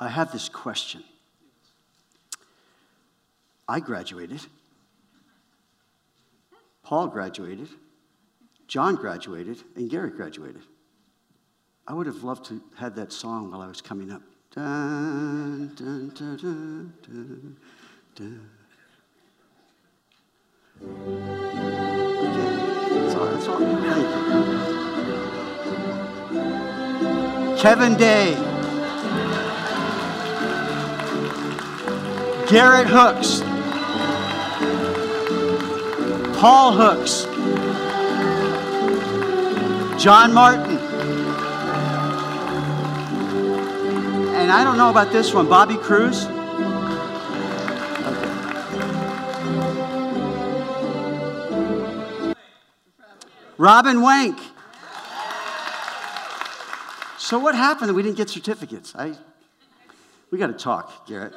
I have this question. I graduated. Paul graduated. John graduated. And Gary graduated. I would have loved to have that song while I was coming up. Dun, dun, dun. Kevin Day. Garrett Hooks. Paul Hooks. John Martin. And I don't know about this one, Bobby Cruz. Robin Wank. So what happened we didn't get certificates? I, we got to talk, Garrett.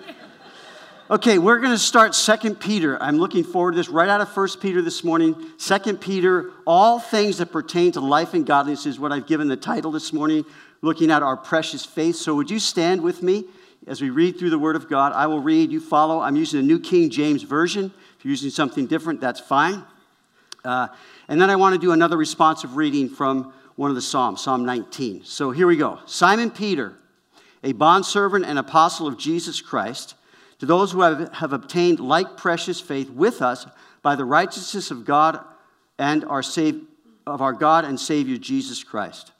Okay, we're going to start Second Peter. I'm looking forward to this right out of First Peter this morning. Second Peter, all things that pertain to life and godliness is what I've given the title this morning, looking at our precious faith. So would you stand with me as we read through the Word of God? I will read, you follow. I'm using the New King James Version. If you're using something different, that's fine. Uh, and then I want to do another responsive reading from one of the Psalms, Psalm 19. So here we go. Simon Peter, a bondservant and apostle of Jesus Christ to those who have, have obtained like precious faith with us by the righteousness of God and our save, of our God and Savior Jesus Christ.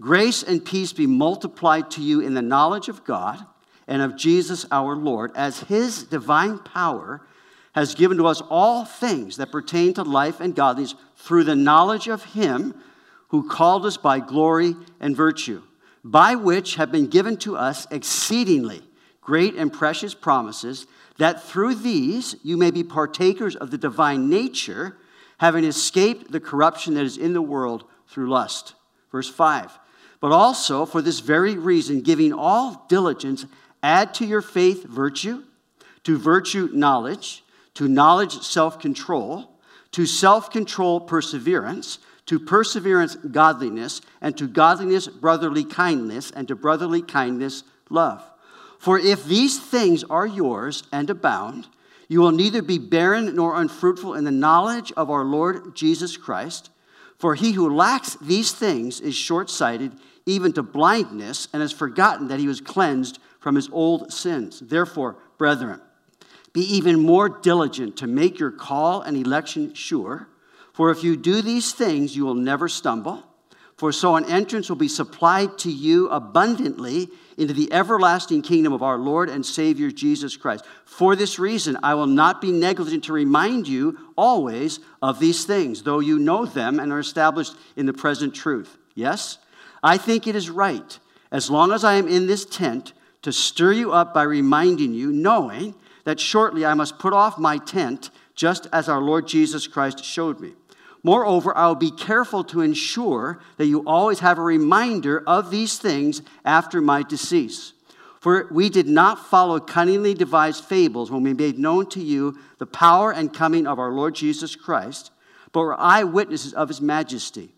Grace and peace be multiplied to you in the knowledge of God and of Jesus our Lord, as his divine power has given to us all things that pertain to life and godliness through the knowledge of him who called us by glory and virtue, by which have been given to us exceedingly great and precious promises, that through these you may be partakers of the divine nature, having escaped the corruption that is in the world through lust. Verse 5. But also, for this very reason, giving all diligence, add to your faith virtue, to virtue knowledge, to knowledge self control, to self control perseverance, to perseverance godliness, and to godliness brotherly kindness, and to brotherly kindness love. For if these things are yours and abound, you will neither be barren nor unfruitful in the knowledge of our Lord Jesus Christ. For he who lacks these things is short sighted, even to blindness, and has forgotten that he was cleansed from his old sins. Therefore, brethren, be even more diligent to make your call and election sure. For if you do these things, you will never stumble. For so an entrance will be supplied to you abundantly into the everlasting kingdom of our Lord and Savior Jesus Christ. For this reason, I will not be negligent to remind you always of these things, though you know them and are established in the present truth. Yes? I think it is right, as long as I am in this tent, to stir you up by reminding you, knowing that shortly I must put off my tent, just as our Lord Jesus Christ showed me. Moreover, I will be careful to ensure that you always have a reminder of these things after my decease. For we did not follow cunningly devised fables when we made known to you the power and coming of our Lord Jesus Christ, but were eyewitnesses of his majesty.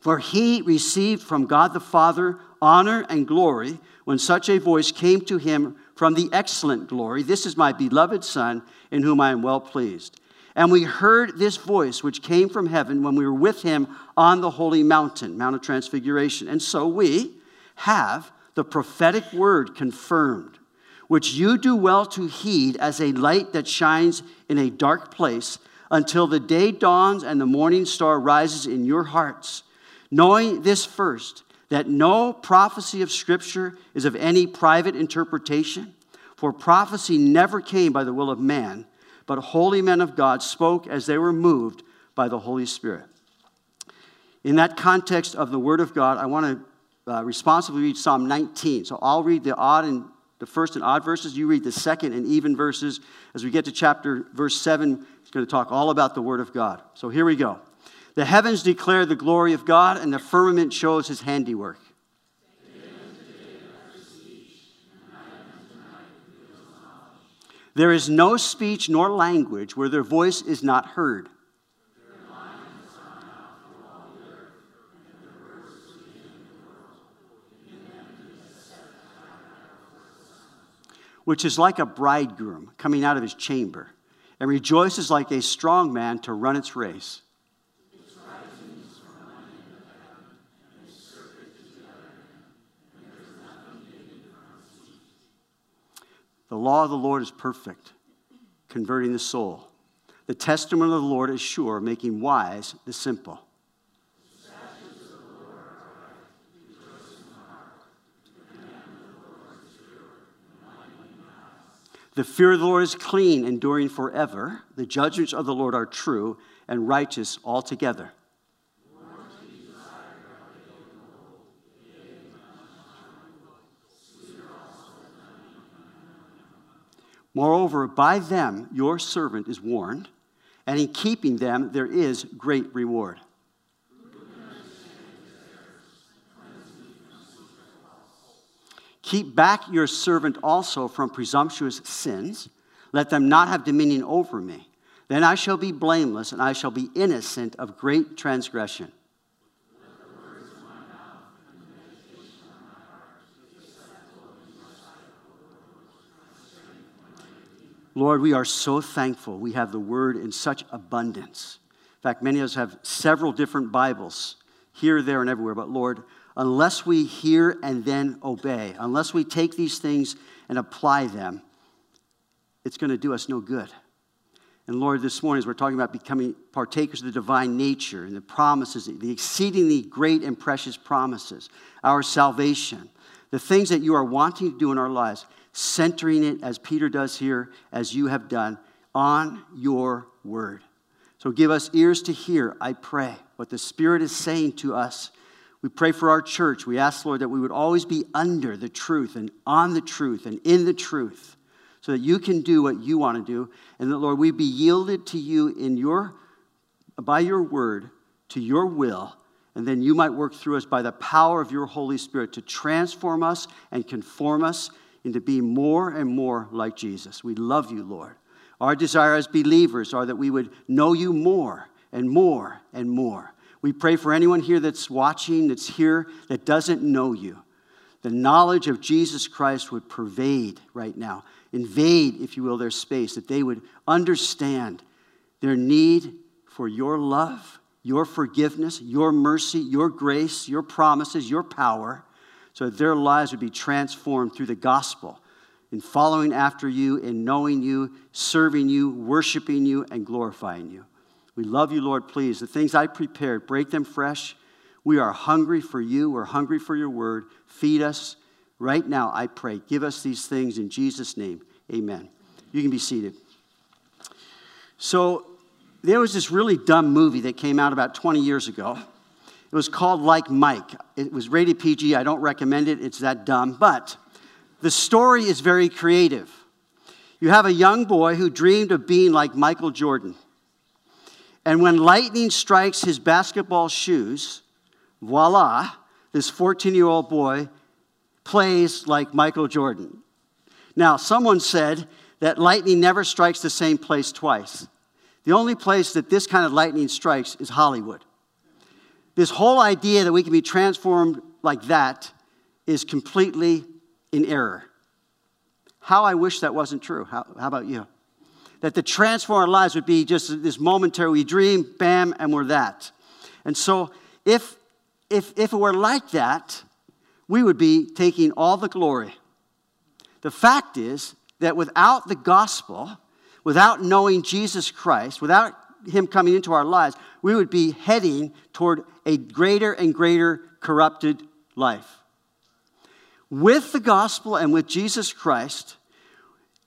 For he received from God the Father honor and glory when such a voice came to him from the excellent glory This is my beloved Son, in whom I am well pleased. And we heard this voice which came from heaven when we were with him on the holy mountain, Mount of Transfiguration. And so we have the prophetic word confirmed, which you do well to heed as a light that shines in a dark place until the day dawns and the morning star rises in your hearts. Knowing this first, that no prophecy of Scripture is of any private interpretation, for prophecy never came by the will of man but holy men of God spoke as they were moved by the Holy Spirit. In that context of the Word of God, I want to uh, responsibly read Psalm 19. So I'll read the odd and the first and odd verses. You read the second and even verses. As we get to chapter verse 7, it's going to talk all about the Word of God. So here we go. The heavens declare the glory of God, and the firmament shows his handiwork. There is no speech nor language where their voice is not heard. which is like a bridegroom coming out of his chamber, and rejoices like a strong man to run its race. The law of the Lord is perfect, converting the soul. The testimony of the Lord is sure, making wise the simple. The fear of the Lord is clean, enduring forever. The judgments of the Lord are true and righteous altogether. Moreover, by them your servant is warned, and in keeping them there is great reward. Keep back your servant also from presumptuous sins. Let them not have dominion over me. Then I shall be blameless, and I shall be innocent of great transgression. Lord, we are so thankful we have the word in such abundance. In fact, many of us have several different Bibles here, there, and everywhere. But Lord, unless we hear and then obey, unless we take these things and apply them, it's going to do us no good. And Lord, this morning, as we're talking about becoming partakers of the divine nature and the promises, the exceedingly great and precious promises, our salvation, the things that you are wanting to do in our lives, centering it, as Peter does here, as you have done, on your word. So give us ears to hear, I pray, what the Spirit is saying to us we pray for our church. We ask, Lord, that we would always be under the truth and on the truth and in the truth so that you can do what you want to do. And that, Lord, we be yielded to you in your, by your word, to your will. And then you might work through us by the power of your Holy Spirit to transform us and conform us into being more and more like Jesus. We love you, Lord. Our desire as believers are that we would know you more and more and more. We pray for anyone here that's watching, that's here, that doesn't know you. The knowledge of Jesus Christ would pervade right now, invade, if you will, their space, that they would understand their need for your love, your forgiveness, your mercy, your grace, your promises, your power, so their lives would be transformed through the gospel in following after you, in knowing you, serving you, worshiping you, and glorifying you. We love you, Lord, please. The things I prepared, break them fresh. We are hungry for you. We're hungry for your word. Feed us right now, I pray. Give us these things in Jesus' name. Amen. You can be seated. So, there was this really dumb movie that came out about 20 years ago. It was called Like Mike. It was rated PG. I don't recommend it, it's that dumb. But the story is very creative. You have a young boy who dreamed of being like Michael Jordan. And when lightning strikes his basketball shoes, voila, this 14 year old boy plays like Michael Jordan. Now, someone said that lightning never strikes the same place twice. The only place that this kind of lightning strikes is Hollywood. This whole idea that we can be transformed like that is completely in error. How I wish that wasn't true. How, how about you? that the transform our lives would be just this momentary, we dream, bam, and we're that. And so if, if, if it were like that, we would be taking all the glory. The fact is that without the gospel, without knowing Jesus Christ, without him coming into our lives, we would be heading toward a greater and greater corrupted life. With the gospel and with Jesus Christ,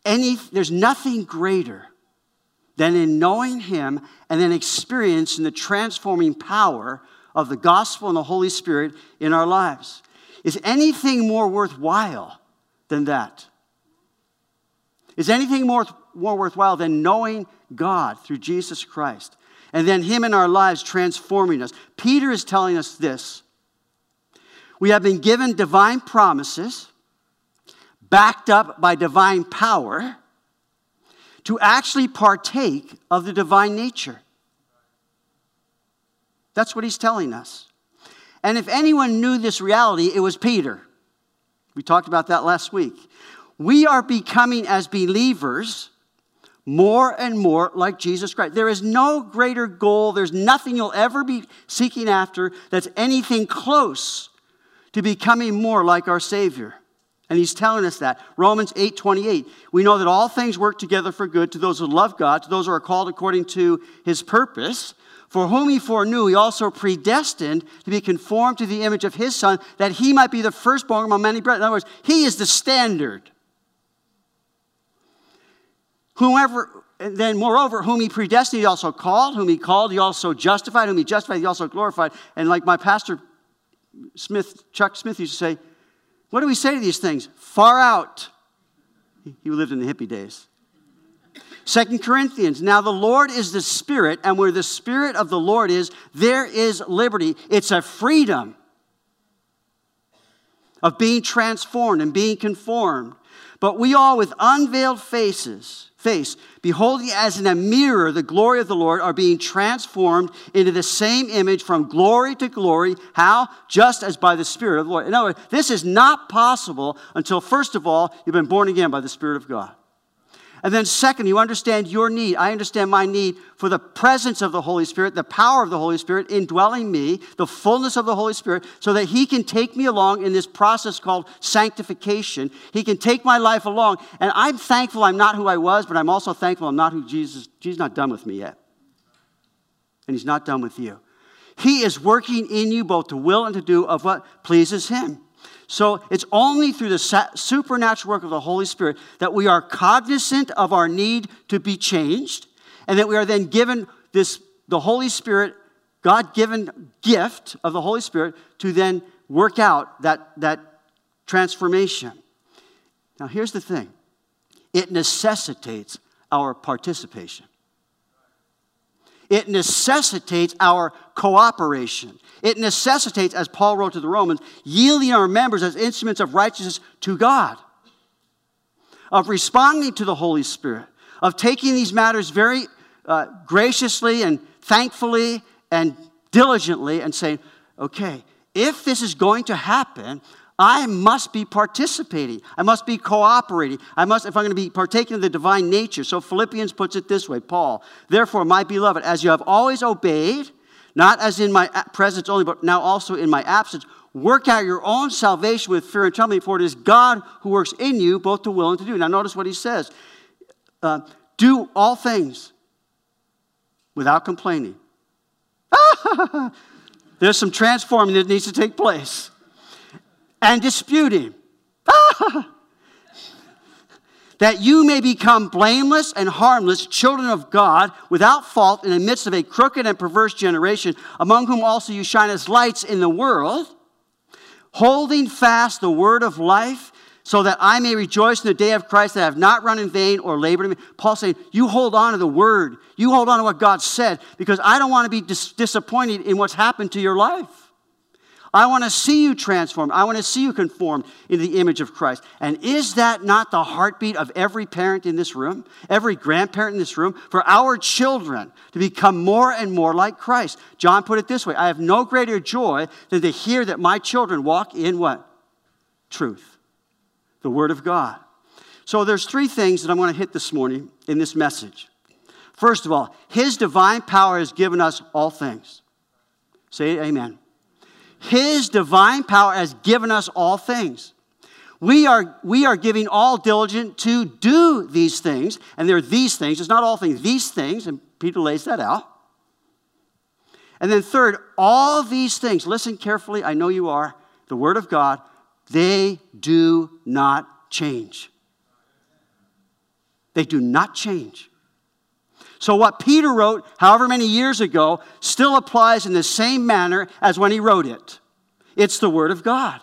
any, there's nothing greater than in knowing Him and then experiencing the transforming power of the gospel and the Holy Spirit in our lives. Is anything more worthwhile than that? Is anything more, more worthwhile than knowing God through Jesus Christ and then Him in our lives transforming us? Peter is telling us this. We have been given divine promises backed up by divine power, to actually partake of the divine nature. That's what he's telling us. And if anyone knew this reality, it was Peter. We talked about that last week. we are becoming as believers more and more like Jesus Christ. There is no greater goal, there's nothing you'll ever be seeking after that's anything close to becoming more like our Savior. And he's telling us that. Romans 8 28. We know that all things work together for good to those who love God, to those who are called according to his purpose. For whom he foreknew, he also predestined to be conformed to the image of his Son, that he might be the firstborn among many brethren. In other words, he is the standard. Whomever, then moreover, whom he predestined, he also called. Whom he called, he also justified. Whom he justified, he also glorified. And like my pastor Smith, Chuck Smith used to say, what do we say to these things? Far out. He lived in the hippie days. Second Corinthians, now the Lord is the Spirit, and where the Spirit of the Lord is, there is liberty. It's a freedom of being transformed and being conformed. But we all, with unveiled faces, face, beholding as in a mirror the glory of the Lord, are being transformed into the same image from glory to glory. How? Just as by the Spirit of the Lord. In other words, this is not possible until, first of all, you've been born again by the Spirit of God. And then, second, you understand your need. I understand my need for the presence of the Holy Spirit, the power of the Holy Spirit indwelling me, the fullness of the Holy Spirit, so that He can take me along in this process called sanctification. He can take my life along. And I'm thankful I'm not who I was, but I'm also thankful I'm not who Jesus, Jesus not done with me yet. And He's not done with you. He is working in you both to will and to do of what pleases Him. So it's only through the supernatural work of the Holy Spirit that we are cognizant of our need to be changed, and that we are then given this, the Holy Spirit, God given gift of the Holy Spirit to then work out that, that transformation. Now, here's the thing it necessitates our participation. It necessitates our cooperation. It necessitates, as Paul wrote to the Romans, yielding our members as instruments of righteousness to God, of responding to the Holy Spirit, of taking these matters very uh, graciously and thankfully and diligently and saying, okay, if this is going to happen, I must be participating. I must be cooperating. I must, if I'm going to be partaking of the divine nature. So Philippians puts it this way Paul, therefore, my beloved, as you have always obeyed, not as in my presence only, but now also in my absence, work out your own salvation with fear and trembling, for it is God who works in you both to will and to do. Now, notice what he says uh, do all things without complaining. There's some transforming that needs to take place and disputing. that you may become blameless and harmless, children of God, without fault, in the midst of a crooked and perverse generation, among whom also you shine as lights in the world, holding fast the word of life, so that I may rejoice in the day of Christ that I have not run in vain or labored in vain. Paul saying, You hold on to the word. You hold on to what God said, because I don't want to be dis- disappointed in what's happened to your life. I want to see you transformed. I want to see you conformed into the image of Christ. And is that not the heartbeat of every parent in this room, every grandparent in this room, for our children to become more and more like Christ? John put it this way I have no greater joy than to hear that my children walk in what? Truth, the Word of God. So there's three things that I'm going to hit this morning in this message. First of all, His divine power has given us all things. Say amen. His divine power has given us all things. We are, we are giving all diligent to do these things, and they're these things. It's not all things, these things, and Peter lays that out. And then, third, all these things, listen carefully, I know you are, the Word of God, they do not change. They do not change. So, what Peter wrote however many years ago still applies in the same manner as when he wrote it. It's the Word of God.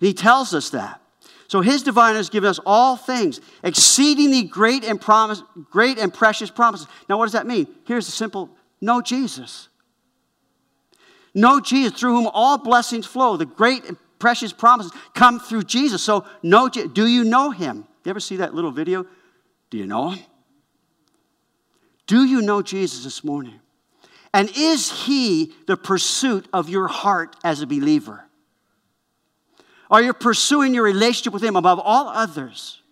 He tells us that. So his divine has given us all things, exceedingly great and promise, great and precious promises. Now, what does that mean? Here's the simple know Jesus. Know Jesus, through whom all blessings flow. The great and precious promises come through Jesus. So know do you know him? You ever see that little video? Do you know him? Do you know Jesus this morning? And is he the pursuit of your heart as a believer? Are you pursuing your relationship with Him above all others?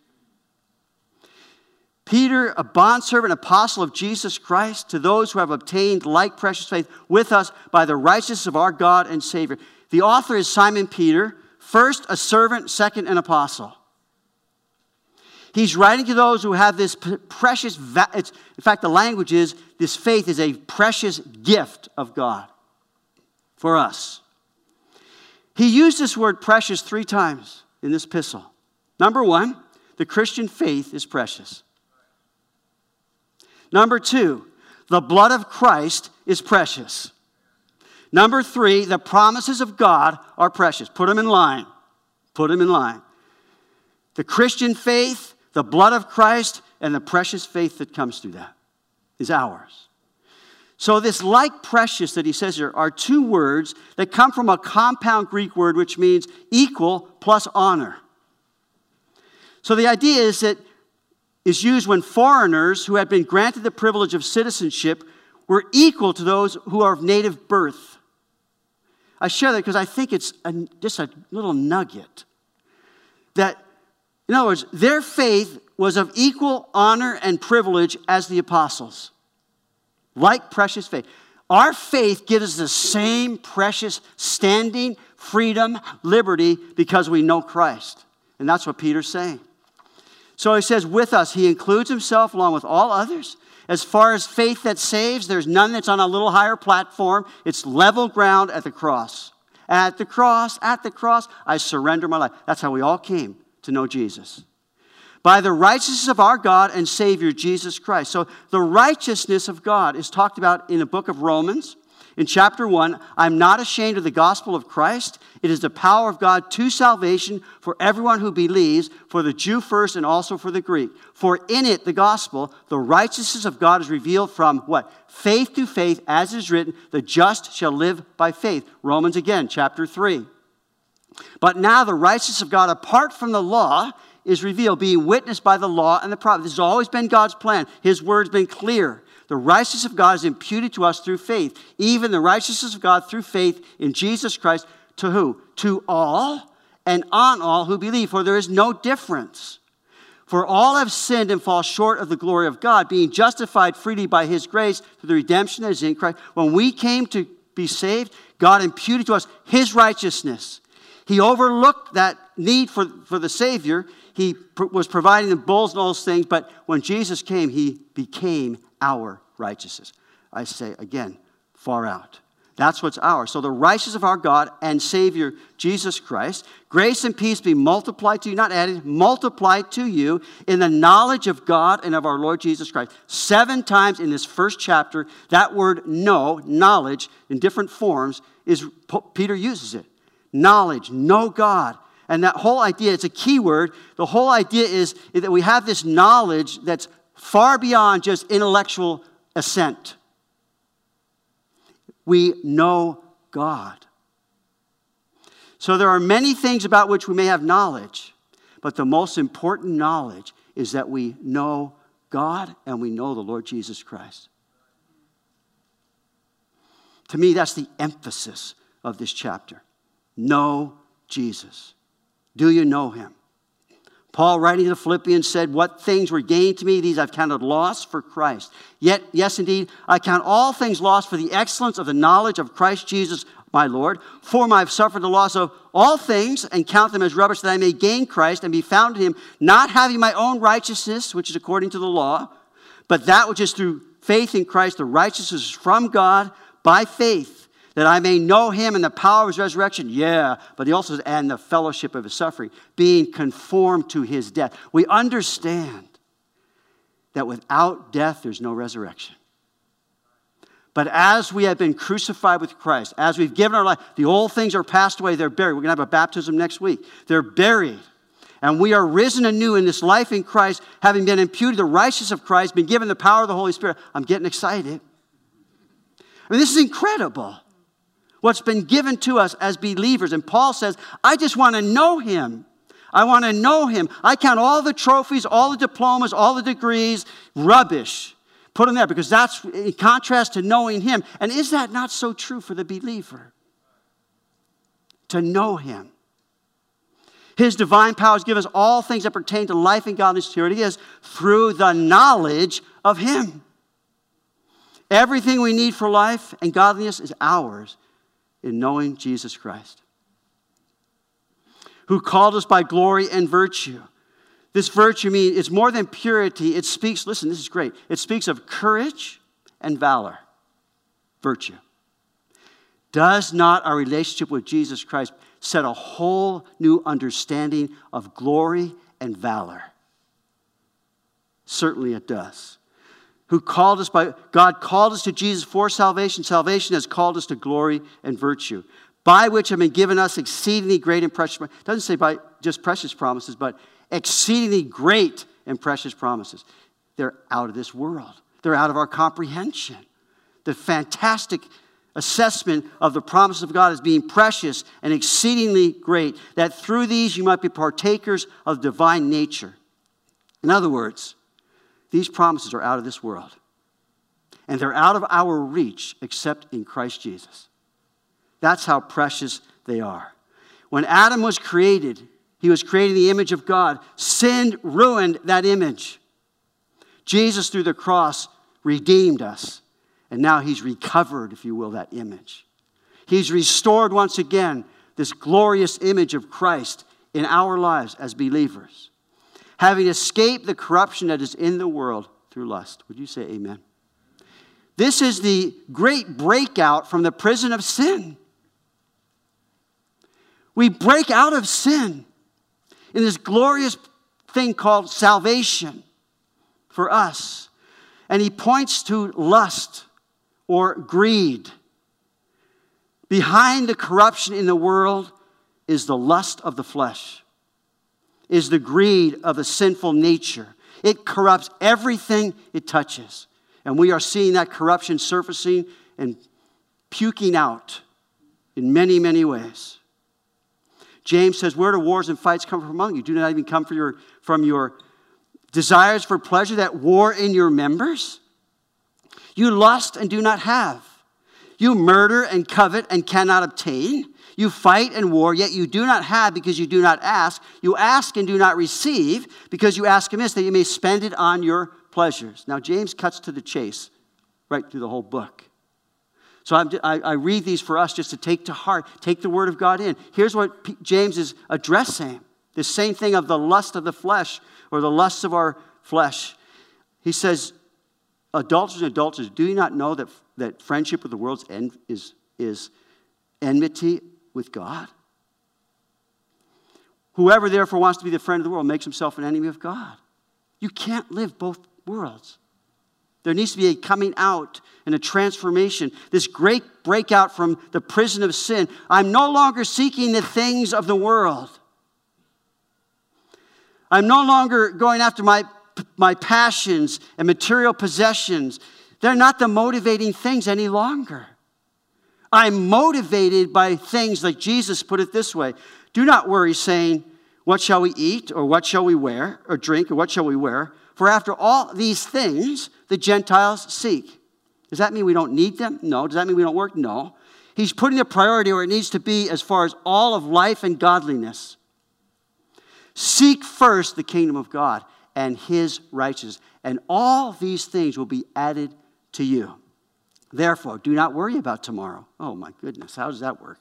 Peter, a bondservant, apostle of Jesus Christ, to those who have obtained like precious faith with us by the righteousness of our God and Savior. The author is Simon Peter, first a servant, second an apostle. He's writing to those who have this precious, in fact, the language is this faith is a precious gift of God for us. He used this word precious three times in this epistle. Number one, the Christian faith is precious. Number two, the blood of Christ is precious. Number three, the promises of God are precious. Put them in line. Put them in line. The Christian faith, the blood of Christ, and the precious faith that comes through that is ours. So, this like precious that he says here are two words that come from a compound Greek word which means equal plus honor. So, the idea is that is used when foreigners who had been granted the privilege of citizenship were equal to those who are of native birth. I share that because I think it's a, just a little nugget. That, in other words, their faith was of equal honor and privilege as the apostles, like precious faith. Our faith gives us the same precious standing, freedom, liberty because we know Christ. And that's what Peter's saying. So he says, with us, he includes himself along with all others. As far as faith that saves, there's none that's on a little higher platform. It's level ground at the cross. At the cross, at the cross, I surrender my life. That's how we all came to know Jesus. By the righteousness of our God and Savior, Jesus Christ. So the righteousness of God is talked about in the book of Romans. In chapter 1, I'm not ashamed of the gospel of Christ. It is the power of God to salvation for everyone who believes, for the Jew first and also for the Greek. For in it, the gospel, the righteousness of God is revealed from what? Faith to faith, as is written, the just shall live by faith. Romans again, chapter 3. But now the righteousness of God apart from the law is revealed, being witnessed by the law and the prophets. This has always been God's plan. His word's been clear. The righteousness of God is imputed to us through faith. Even the righteousness of God through faith in Jesus Christ to who? To all and on all who believe, for there is no difference. For all have sinned and fall short of the glory of God, being justified freely by his grace through the redemption that is in Christ. When we came to be saved, God imputed to us his righteousness. He overlooked that need for, for the Savior. He pr- was providing the bulls and all those things, but when Jesus came, he became our righteousness. I say again, far out. That's what's ours. So the righteousness of our God and Savior Jesus Christ, grace and peace be multiplied to you, not added, multiplied to you in the knowledge of God and of our Lord Jesus Christ. Seven times in this first chapter, that word know, knowledge, in different forms, is Peter uses it. Knowledge, know God. And that whole idea, it's a key word. The whole idea is that we have this knowledge that's far beyond just intellectual assent. We know God. So there are many things about which we may have knowledge, but the most important knowledge is that we know God and we know the Lord Jesus Christ. To me, that's the emphasis of this chapter. Know Jesus. Do you know him? Paul, writing to the Philippians, said, What things were gained to me, these I've counted loss for Christ. Yet, yes, indeed, I count all things lost for the excellence of the knowledge of Christ Jesus, my Lord. For whom I've suffered the loss of all things and count them as rubbish that I may gain Christ and be found in him, not having my own righteousness, which is according to the law, but that which is through faith in Christ, the righteousness from God by faith that I may know him and the power of his resurrection. Yeah, but he also says, and the fellowship of his suffering, being conformed to his death. We understand that without death, there's no resurrection. But as we have been crucified with Christ, as we've given our life, the old things are passed away, they're buried. We're going to have a baptism next week. They're buried. And we are risen anew in this life in Christ, having been imputed the righteousness of Christ, been given the power of the Holy Spirit. I'm getting excited. I mean, this is incredible what's been given to us as believers. And Paul says, I just want to know him. I want to know him. I count all the trophies, all the diplomas, all the degrees, rubbish. Put them there because that's in contrast to knowing him. And is that not so true for the believer? To know him. His divine powers give us all things that pertain to life and godliness. Here it is through the knowledge of Him. Everything we need for life and godliness is ours in knowing Jesus Christ, who called us by glory and virtue. This virtue means it's more than purity. It speaks, listen, this is great. It speaks of courage and valor. Virtue. Does not our relationship with Jesus Christ set a whole new understanding of glory and valor? Certainly it does. Who called us by God called us to Jesus for salvation. Salvation has called us to glory and virtue, by which have been given us exceedingly great and precious. Doesn't say by just precious promises, but exceedingly great and precious promises. They're out of this world. They're out of our comprehension. The fantastic assessment of the promise of God as being precious and exceedingly great, that through these you might be partakers of divine nature. In other words, these promises are out of this world. And they're out of our reach except in Christ Jesus. That's how precious they are. When Adam was created, he was created in the image of God. Sin ruined that image. Jesus, through the cross, redeemed us. And now he's recovered, if you will, that image. He's restored once again this glorious image of Christ in our lives as believers, having escaped the corruption that is in the world through lust. Would you say amen? This is the great breakout from the prison of sin. We break out of sin in this glorious thing called salvation for us. And he points to lust or greed. Behind the corruption in the world is the lust of the flesh, is the greed of the sinful nature. It corrupts everything it touches. And we are seeing that corruption surfacing and puking out in many, many ways. James says, Where do wars and fights come from among you? Do not even come from your, from your desires for pleasure that war in your members? You lust and do not have. You murder and covet and cannot obtain. You fight and war, yet you do not have because you do not ask. You ask and do not receive because you ask amiss that you may spend it on your pleasures. Now, James cuts to the chase right through the whole book. So I, I read these for us just to take to heart, take the word of God in. Here's what P- James is addressing the same thing of the lust of the flesh or the lusts of our flesh. He says, Adulterers and adulterers, do you not know that, that friendship with the world's end is, is enmity with God? Whoever therefore wants to be the friend of the world makes himself an enemy of God. You can't live both worlds. There needs to be a coming out and a transformation, this great breakout from the prison of sin. I'm no longer seeking the things of the world. I'm no longer going after my my passions and material possessions, they're not the motivating things any longer. I'm motivated by things like Jesus put it this way Do not worry, saying, What shall we eat, or what shall we wear, or drink, or what shall we wear? For after all these things the Gentiles seek. Does that mean we don't need them? No. Does that mean we don't work? No. He's putting the priority where it needs to be as far as all of life and godliness. Seek first the kingdom of God and his righteousness. And all these things will be added to you. Therefore, do not worry about tomorrow. Oh my goodness, how does that work?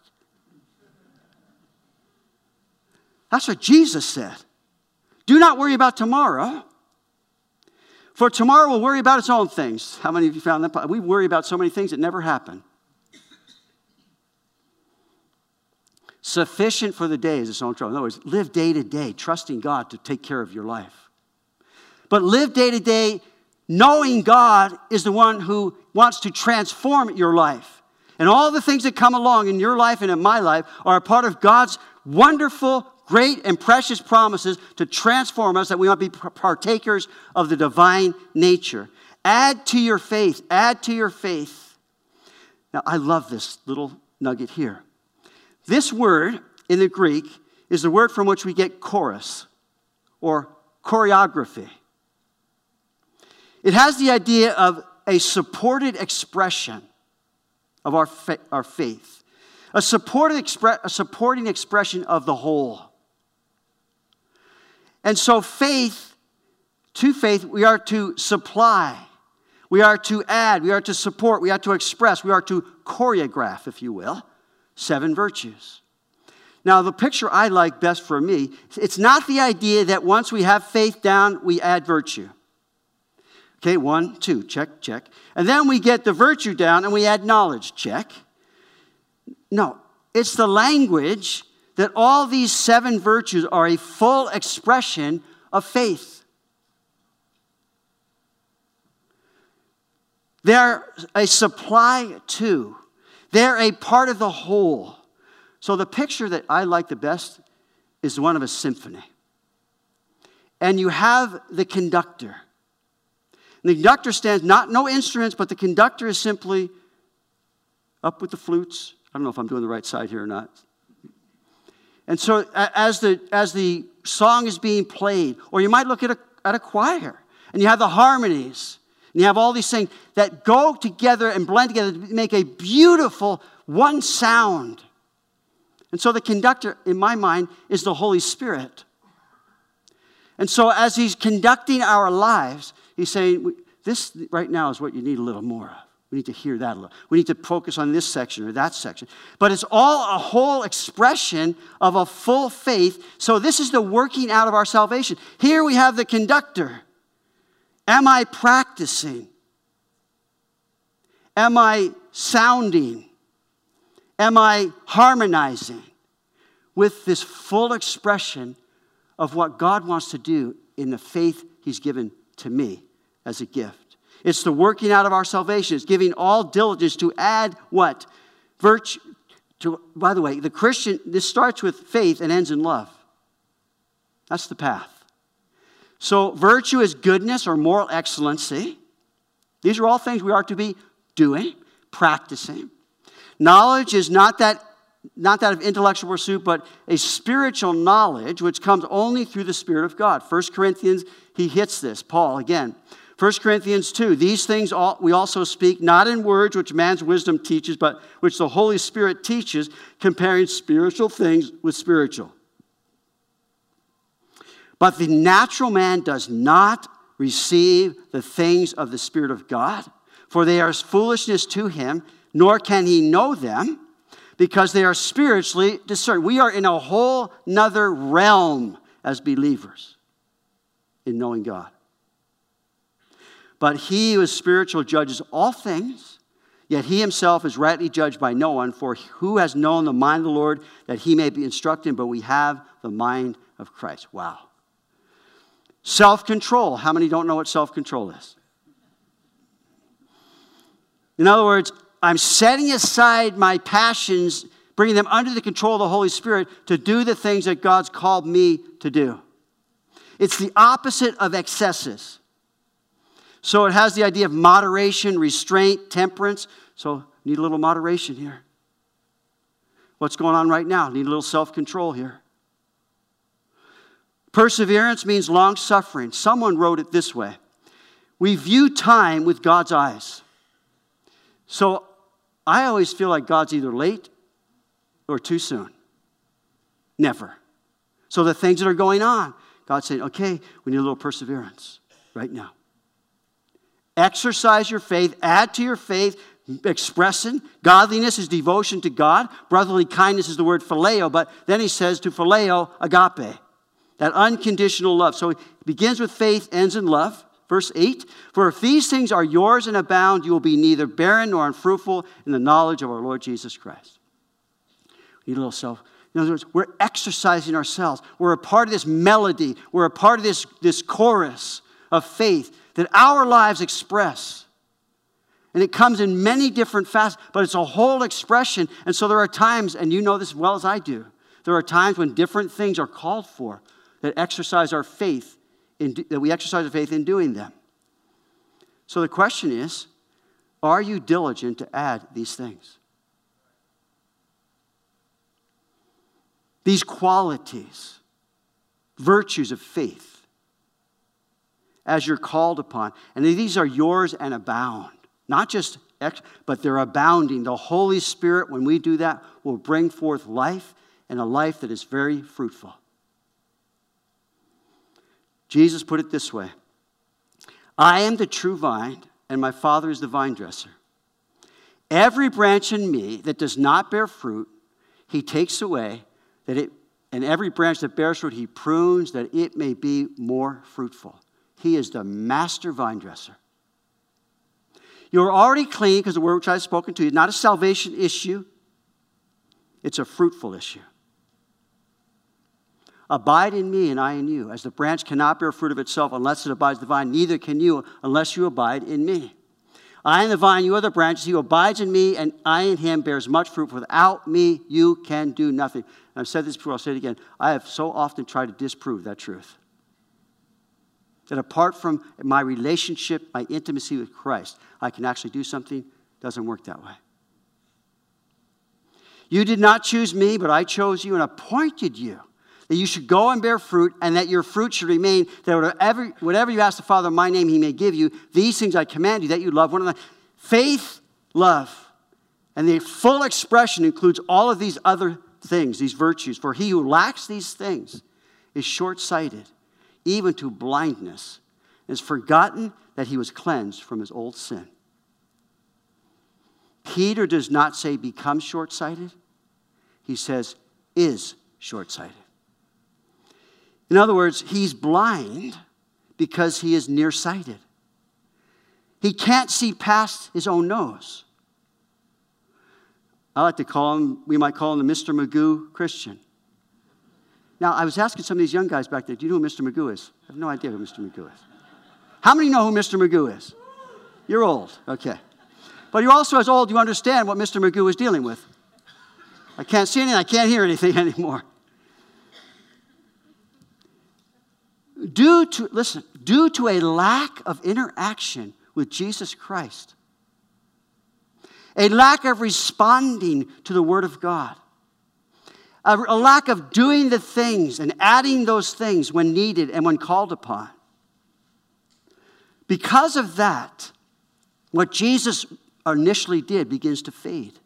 That's what Jesus said. Do not worry about tomorrow. For tomorrow will worry about its own things. How many of you found that? We worry about so many things that never happen. Sufficient for the day is its own trouble. In other words, live day to day, trusting God to take care of your life but live day to day knowing God is the one who wants to transform your life. And all the things that come along in your life and in my life are a part of God's wonderful, great, and precious promises to transform us that we might be partakers of the divine nature. Add to your faith, add to your faith. Now, I love this little nugget here. This word in the Greek is the word from which we get chorus or choreography. It has the idea of a supported expression of our, fa- our faith, a, supported expre- a supporting expression of the whole. And so, faith, to faith, we are to supply, we are to add, we are to support, we are to express, we are to choreograph, if you will, seven virtues. Now, the picture I like best for me, it's not the idea that once we have faith down, we add virtue. Okay, one, two, check, check. And then we get the virtue down and we add knowledge, check. No, it's the language that all these seven virtues are a full expression of faith. They're a supply to, they're a part of the whole. So the picture that I like the best is one of a symphony. And you have the conductor. And the conductor stands, not no instruments, but the conductor is simply up with the flutes. I don't know if I'm doing the right side here or not. And so as the, as the song is being played, or you might look at a, at a choir, and you have the harmonies, and you have all these things that go together and blend together to make a beautiful one sound. And so the conductor, in my mind, is the Holy Spirit. And so as he's conducting our lives, he's saying, This right now is what you need a little more of. We need to hear that a little. We need to focus on this section or that section. But it's all a whole expression of a full faith. So this is the working out of our salvation. Here we have the conductor. Am I practicing? Am I sounding? Am I harmonizing with this full expression of what God wants to do in the faith He's given to me as a gift? It's the working out of our salvation. It's giving all diligence to add what? Virtue. To, by the way, the Christian, this starts with faith and ends in love. That's the path. So, virtue is goodness or moral excellency. These are all things we are to be doing, practicing. Knowledge is not that, not that of intellectual pursuit, but a spiritual knowledge which comes only through the Spirit of God. 1 Corinthians, he hits this. Paul, again. 1 Corinthians 2, these things all, we also speak not in words which man's wisdom teaches, but which the Holy Spirit teaches, comparing spiritual things with spiritual. But the natural man does not receive the things of the Spirit of God, for they are foolishness to him, nor can he know them because they are spiritually discerned. We are in a whole nother realm as believers in knowing God. But he who is spiritual judges all things, yet he himself is rightly judged by no one. For who has known the mind of the Lord that he may be instructed? But we have the mind of Christ. Wow. Self control. How many don't know what self control is? In other words, I'm setting aside my passions, bringing them under the control of the Holy Spirit to do the things that God's called me to do. It's the opposite of excesses. So it has the idea of moderation, restraint, temperance. So need a little moderation here. What's going on right now? Need a little self control here. Perseverance means long suffering. Someone wrote it this way We view time with God's eyes. So I always feel like God's either late or too soon. Never. So the things that are going on, God's saying, okay, we need a little perseverance right now. Exercise your faith, add to your faith, expressing. Godliness is devotion to God. Brotherly kindness is the word phileo, but then he says to phileo agape, that unconditional love. So he begins with faith, ends in love. Verse 8 For if these things are yours and abound, you will be neither barren nor unfruitful in the knowledge of our Lord Jesus Christ. Need a little self. In other words, we're exercising ourselves. We're a part of this melody, we're a part of this, this chorus of faith that our lives express. And it comes in many different facets, but it's a whole expression. And so there are times, and you know this as well as I do, there are times when different things are called for that exercise our faith in, that we exercise our faith in doing them. So the question is are you diligent to add these things? These qualities, virtues of faith, as you're called upon. And these are yours and abound. Not just, ex- but they're abounding. The Holy Spirit, when we do that, will bring forth life and a life that is very fruitful. Jesus put it this way I am the true vine, and my Father is the vine dresser. Every branch in me that does not bear fruit, he takes away, that it, and every branch that bears fruit, he prunes that it may be more fruitful. He is the master vine dresser. You're already clean because the word which I have spoken to you is not a salvation issue, it's a fruitful issue. Abide in me and I in you. As the branch cannot bear fruit of itself unless it abides the vine, neither can you unless you abide in me. I am the vine, you are the branches. He who abides in me and I in him bears much fruit. Without me, you can do nothing. And I've said this before, I'll say it again. I have so often tried to disprove that truth. That apart from my relationship, my intimacy with Christ, I can actually do something. Doesn't work that way. You did not choose me, but I chose you and appointed you that you should go and bear fruit, and that your fruit should remain, that whatever, whatever you ask the Father in my name, he may give you. These things I command you, that you love one another. Faith, love. And the full expression includes all of these other things, these virtues. For he who lacks these things is short sighted, even to blindness, and has forgotten that he was cleansed from his old sin. Peter does not say become short sighted, he says is short sighted. In other words, he's blind because he is nearsighted. He can't see past his own nose. I like to call him, we might call him the Mr. Magoo Christian. Now, I was asking some of these young guys back there, do you know who Mr. Magoo is? I have no idea who Mr. Magoo is. How many know who Mr. Magoo is? You're old, okay. But you're also as old, you understand what Mr. Magoo is dealing with. I can't see anything, I can't hear anything anymore. Due to, listen, due to a lack of interaction with Jesus Christ, a lack of responding to the Word of God, a, a lack of doing the things and adding those things when needed and when called upon. Because of that, what Jesus initially did begins to fade.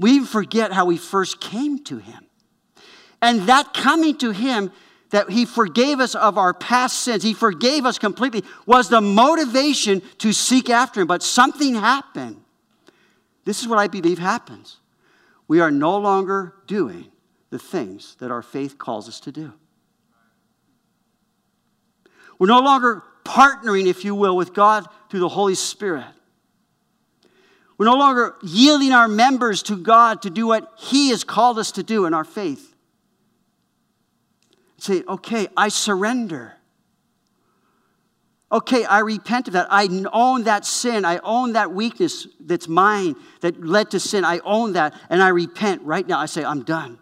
We forget how we first came to Him. And that coming to Him that He forgave us of our past sins, He forgave us completely, was the motivation to seek after Him. But something happened. This is what I believe happens. We are no longer doing the things that our faith calls us to do. We're no longer partnering, if you will, with God through the Holy Spirit. We're no longer yielding our members to God to do what He has called us to do in our faith say, okay, I surrender. Okay, I repent of that. I own that sin. I own that weakness that's mine that led to sin. I own that and I repent right now. I say, I'm done.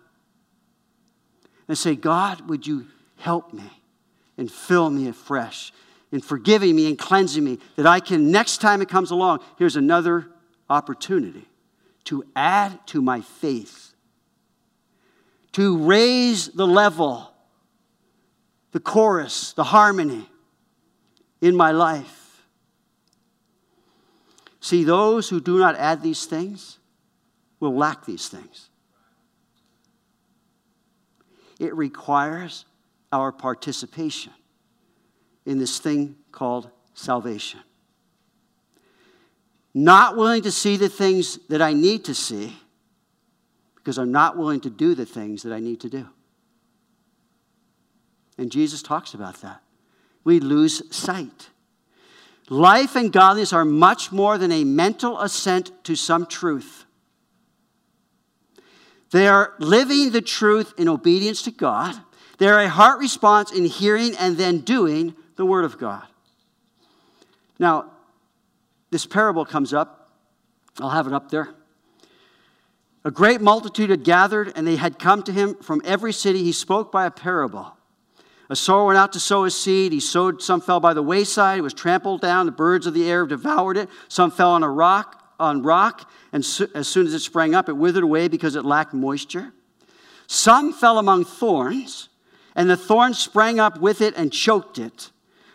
And say, God, would you help me and fill me afresh in forgiving me and cleansing me that I can, next time it comes along, here's another opportunity to add to my faith, to raise the level the chorus, the harmony in my life. See, those who do not add these things will lack these things. It requires our participation in this thing called salvation. Not willing to see the things that I need to see because I'm not willing to do the things that I need to do. And Jesus talks about that. We lose sight. Life and godliness are much more than a mental assent to some truth. They are living the truth in obedience to God. They are a heart response in hearing and then doing the Word of God. Now, this parable comes up. I'll have it up there. A great multitude had gathered, and they had come to him from every city. He spoke by a parable. A sower went out to sow his seed. He sowed, some fell by the wayside. It was trampled down. The birds of the air devoured it. Some fell on a rock, on rock, and so, as soon as it sprang up, it withered away because it lacked moisture. Some fell among thorns, and the thorns sprang up with it and choked it.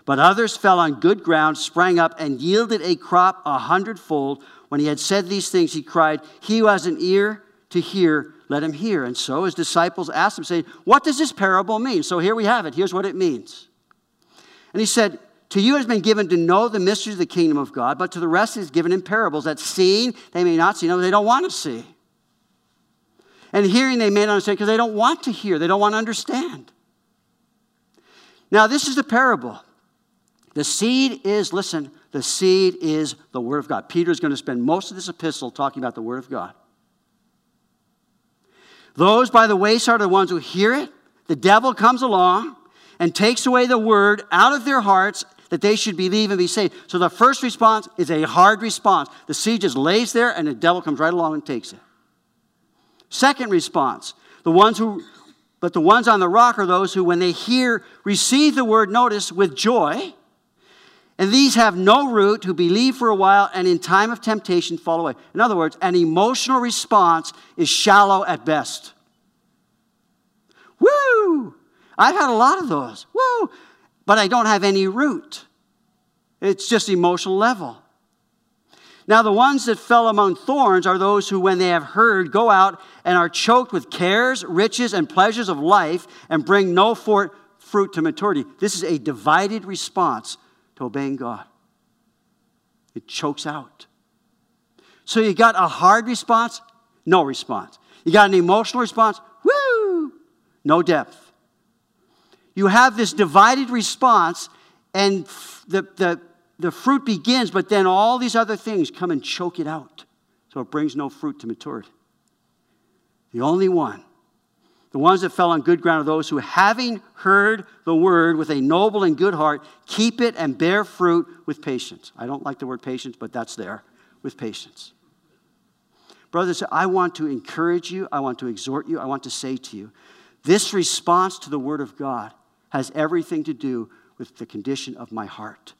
But others fell on good ground, sprang up, and yielded a crop a hundredfold. When he had said these things, he cried, He who has an ear to hear, let him hear. And so his disciples asked him, saying, What does this parable mean? So here we have it. Here's what it means. And he said, To you has been given to know the mysteries of the kingdom of God, but to the rest is given in parables, that seeing they may not see, no, they don't want to see. And hearing they may not understand because they don't want to hear, they don't want to understand. Now, this is the parable. The seed is, listen, the seed is the Word of God. Peter is going to spend most of this epistle talking about the Word of God. Those by the wayside are the ones who hear it. The devil comes along and takes away the Word out of their hearts that they should believe and be saved. So the first response is a hard response. The seed just lays there and the devil comes right along and takes it. Second response, the ones who, but the ones on the rock are those who, when they hear, receive the word, notice, with joy and these have no root, who believe for a while and in time of temptation fall away. In other words, an emotional response is shallow at best. Woo! I've had a lot of those. Woo! But I don't have any root. It's just emotional level. Now, the ones that fell among thorns are those who, when they have heard, go out and are choked with cares, riches, and pleasures of life and bring no fruit to maturity. This is a divided response to obeying God. It chokes out. So you got a hard response, no response. You got an emotional response, woo, no depth. You have this divided response, and the, the, the fruit begins, but then all these other things come and choke it out. So it brings no fruit to maturity. The only one the ones that fell on good ground are those who, having heard the word with a noble and good heart, keep it and bear fruit with patience. I don't like the word patience, but that's there with patience. Brothers, I want to encourage you, I want to exhort you, I want to say to you this response to the word of God has everything to do with the condition of my heart.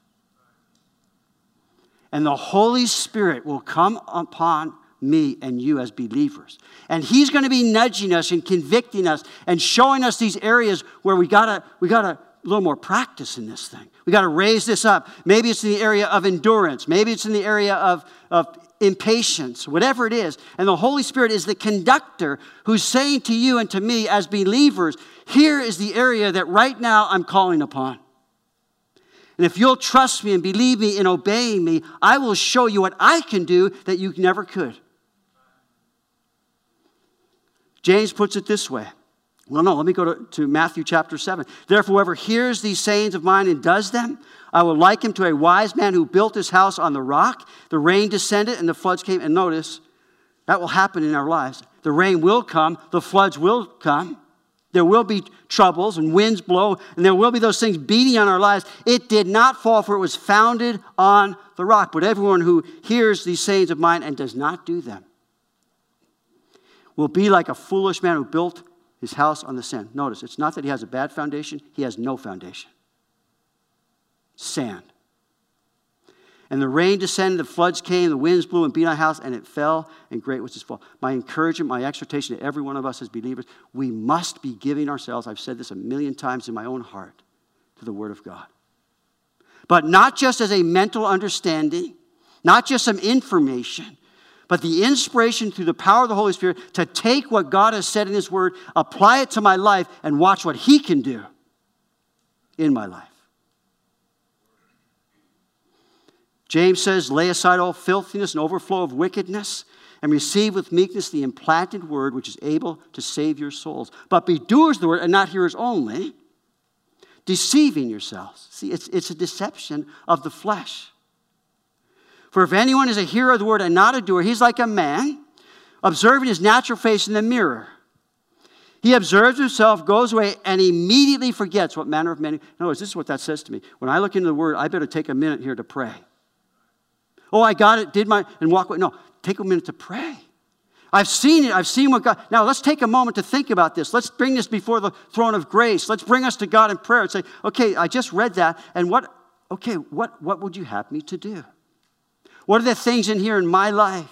And the Holy Spirit will come upon me and you as believers. And he's going to be nudging us and convicting us and showing us these areas where we gotta, we gotta a little more practice in this thing. We gotta raise this up. Maybe it's in the area of endurance, maybe it's in the area of, of impatience, whatever it is. And the Holy Spirit is the conductor who's saying to you and to me as believers, here is the area that right now I'm calling upon. And if you'll trust me and believe me in obeying me, I will show you what I can do that you never could. James puts it this way. Well, no, let me go to, to Matthew chapter 7. Therefore, whoever hears these sayings of mine and does them, I will like him to a wise man who built his house on the rock. The rain descended and the floods came. And notice, that will happen in our lives. The rain will come, the floods will come. There will be troubles and winds blow, and there will be those things beating on our lives. It did not fall, for it was founded on the rock. But everyone who hears these sayings of mine and does not do them will be like a foolish man who built his house on the sand. Notice, it's not that he has a bad foundation, he has no foundation. Sand. And the rain descended, the floods came, the winds blew and beat on the house, and it fell, and great was its fall. My encouragement, my exhortation to every one of us as believers, we must be giving ourselves, I've said this a million times in my own heart, to the Word of God. But not just as a mental understanding, not just some information, but the inspiration through the power of the Holy Spirit to take what God has said in His Word, apply it to my life, and watch what He can do in my life. James says, Lay aside all filthiness and overflow of wickedness, and receive with meekness the implanted word which is able to save your souls. But be doers of the word and not hearers only, deceiving yourselves. See, it's, it's a deception of the flesh. For if anyone is a hearer of the word and not a doer, he's like a man observing his natural face in the mirror. He observes himself, goes away, and immediately forgets what manner of man. Other words, this is what that says to me. When I look into the word, I better take a minute here to pray. Oh, I got it, did my, and walk away. No, take a minute to pray. I've seen it. I've seen what God. Now let's take a moment to think about this. Let's bring this before the throne of grace. Let's bring us to God in prayer and say, okay, I just read that, and what, okay, what, what would you have me to do? What are the things in here in my life?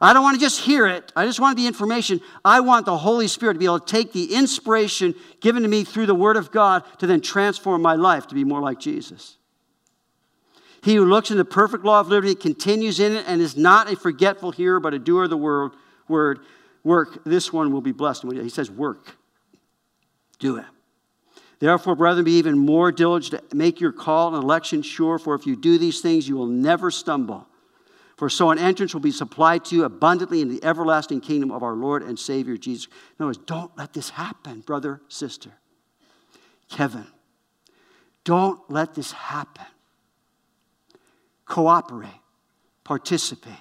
I don't want to just hear it. I just want the information. I want the Holy Spirit to be able to take the inspiration given to me through the Word of God to then transform my life to be more like Jesus. He who looks in the perfect law of liberty continues in it and is not a forgetful hearer, but a doer of the word. word. work, this one will be blessed. He says, work. Do it. Therefore, brethren, be even more diligent to make your call and election sure, for if you do these things, you will never stumble. For so an entrance will be supplied to you abundantly in the everlasting kingdom of our Lord and Savior Jesus. In other words, don't let this happen, brother, sister. Kevin, don't let this happen. Cooperate, participate.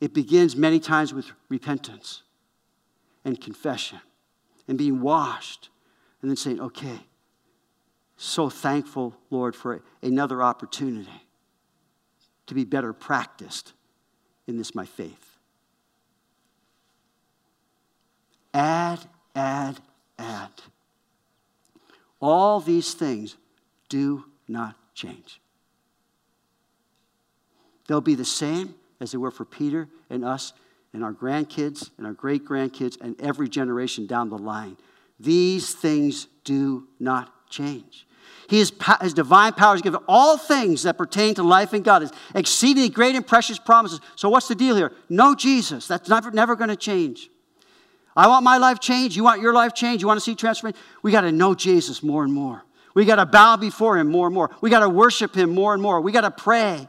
It begins many times with repentance and confession and being washed and then saying, okay, so thankful, Lord, for another opportunity to be better practiced in this, my faith. Add, add, add. All these things do not change. They'll be the same as they were for Peter and us and our grandkids and our great grandkids and every generation down the line. These things do not change. He is, his divine power has given all things that pertain to life and God. His exceedingly great and precious promises. So what's the deal here? No Jesus. That's never, never going to change. I want my life changed. You want your life changed. You want to see transformation. We got to know Jesus more and more. We got to bow before him more and more. We got to worship him more and more. We got to pray.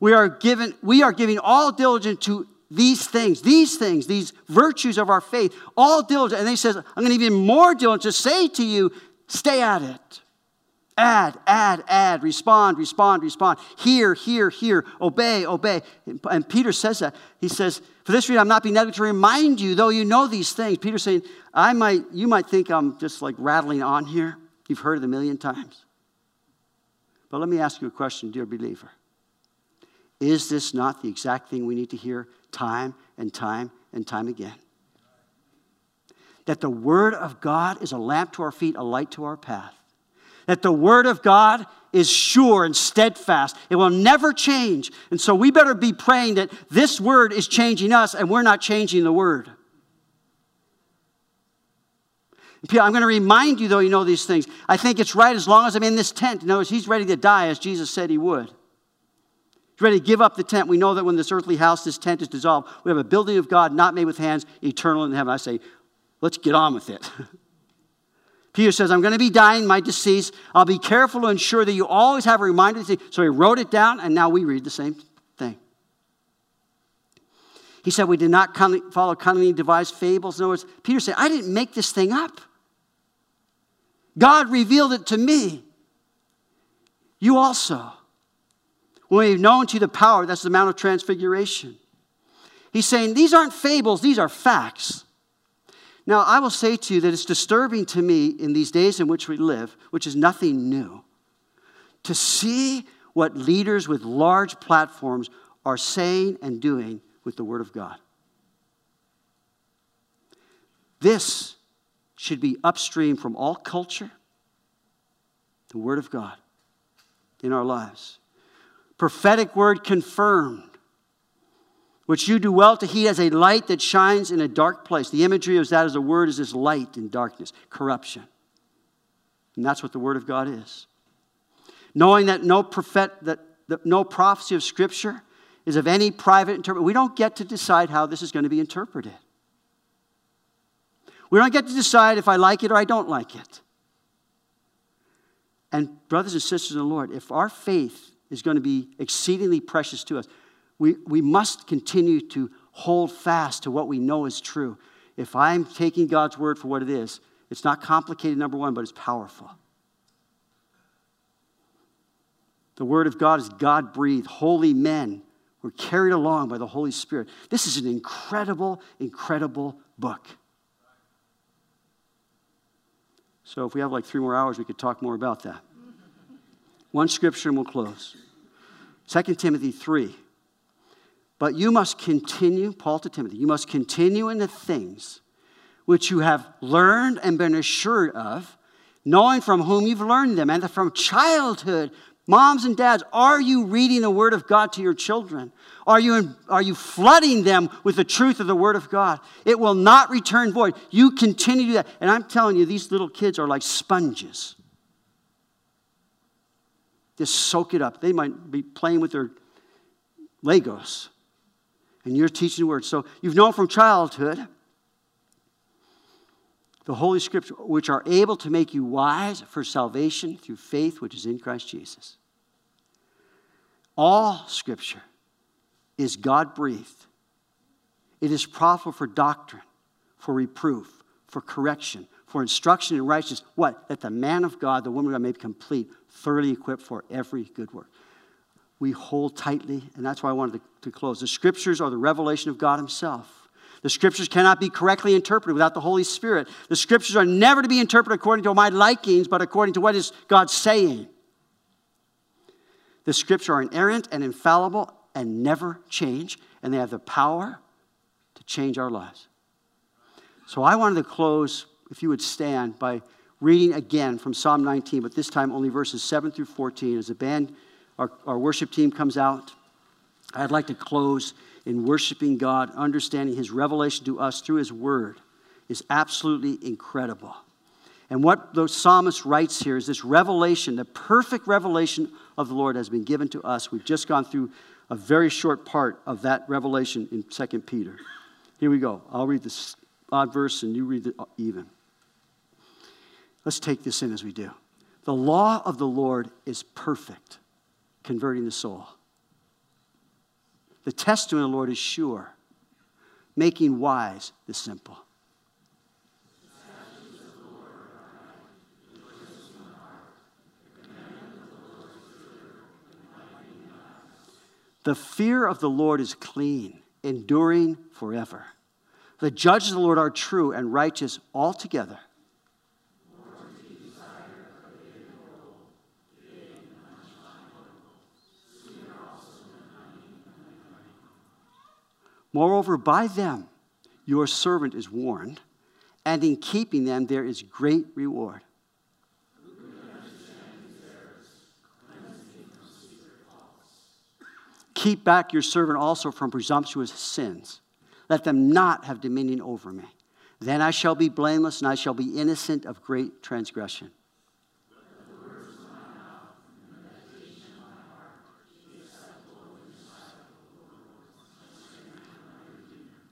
We are given we are giving all diligence to these things, these things, these virtues of our faith, all diligent. And he says, I'm going to you more diligent to say to you, stay at it. Add, add, add, respond, respond, respond. Hear, hear, hear, obey, obey. And Peter says that. He says, For this reason, I'm not being able to remind you, though you know these things. Peter's saying, I might, you might think I'm just like rattling on here. You've heard it a million times. But let me ask you a question, dear believer. Is this not the exact thing we need to hear time and time and time again? That the Word of God is a lamp to our feet, a light to our path. That the Word of God is sure and steadfast. It will never change. And so we better be praying that this Word is changing us and we're not changing the Word. I'm going to remind you, though, you know these things. I think it's right as long as I'm in this tent. In other words, he's ready to die as Jesus said he would. Ready to give up the tent. We know that when this earthly house, this tent is dissolved, we have a building of God not made with hands, eternal in heaven. I say, let's get on with it. Peter says, I'm going to be dying, my decease. I'll be careful to ensure that you always have a reminder. So he wrote it down, and now we read the same thing. He said, We did not follow cunningly devised fables. In other words, Peter said, I didn't make this thing up. God revealed it to me. You also. When we've known to the power, that's the Mount of Transfiguration. He's saying these aren't fables, these are facts. Now, I will say to you that it's disturbing to me in these days in which we live, which is nothing new, to see what leaders with large platforms are saying and doing with the Word of God. This should be upstream from all culture, the Word of God in our lives prophetic word confirmed, which you do well to heed as a light that shines in a dark place. The imagery of that as a word is this light in darkness, corruption. And that's what the word of God is. Knowing that no prophet, that, that no prophecy of Scripture is of any private interpretation. We don't get to decide how this is going to be interpreted. We don't get to decide if I like it or I don't like it. And, brothers and sisters in the Lord, if our faith is going to be exceedingly precious to us. We, we must continue to hold fast to what we know is true. If I'm taking God's word for what it is, it's not complicated, number one, but it's powerful. The word of God is God breathed. Holy men were carried along by the Holy Spirit. This is an incredible, incredible book. So, if we have like three more hours, we could talk more about that. One scripture and we'll close. 2 Timothy 3. But you must continue, Paul to Timothy, you must continue in the things which you have learned and been assured of, knowing from whom you've learned them, and from childhood. Moms and dads, are you reading the Word of God to your children? Are you, in, are you flooding them with the truth of the Word of God? It will not return void. You continue to do that. And I'm telling you, these little kids are like sponges. Just soak it up. They might be playing with their Legos. And you're teaching the word. So you've known from childhood the Holy Scripture, which are able to make you wise for salvation through faith which is in Christ Jesus. All Scripture is God breathed. It is profitable for doctrine, for reproof, for correction, for instruction in righteousness. What? That the man of God, the woman of God may be complete, thoroughly equipped for every good work. We hold tightly, and that's why I wanted to, to close. The Scriptures are the revelation of God Himself. The scriptures cannot be correctly interpreted without the Holy Spirit. The scriptures are never to be interpreted according to my likings, but according to what is God saying. The scriptures are inerrant and infallible and never change, and they have the power to change our lives. So I wanted to close, if you would stand, by reading again from Psalm 19, but this time only verses 7 through 14. As the band, our, our worship team comes out, I'd like to close in worshiping God, understanding His revelation to us through His Word is absolutely incredible. And what the psalmist writes here is this revelation, the perfect revelation of the Lord has been given to us. We've just gone through a very short part of that revelation in 2 Peter. Here we go. I'll read this odd verse and you read the uh, even. Let's take this in as we do. The law of the Lord is perfect, converting the soul. The testimony of the Lord is sure, making wise the simple. The fear of the Lord is clean, enduring forever. The judges of the Lord are true and righteous altogether. Moreover, by them your servant is warned, and in keeping them there is great reward. Keep back your servant also from presumptuous sins. Let them not have dominion over me. Then I shall be blameless and I shall be innocent of great transgression.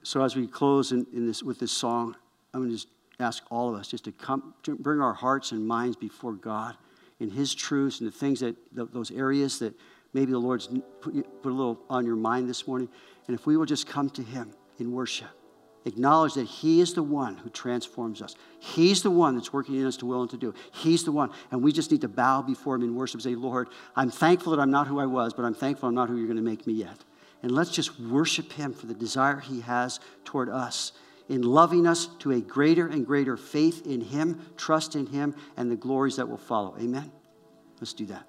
So as we close in, in this, with this song, I'm going to just ask all of us just to come, to bring our hearts and minds before God in His truths and the things that, those areas that maybe the Lord's put, put a little on your mind this morning. And if we will just come to Him in worship, acknowledge that He is the one who transforms us. He's the one that's working in us to will and to do. He's the one. And we just need to bow before Him in worship and say, Lord, I'm thankful that I'm not who I was, but I'm thankful I'm not who you're going to make me yet. And let's just worship Him for the desire He has toward us in loving us to a greater and greater faith in Him, trust in Him, and the glories that will follow. Amen? Let's do that.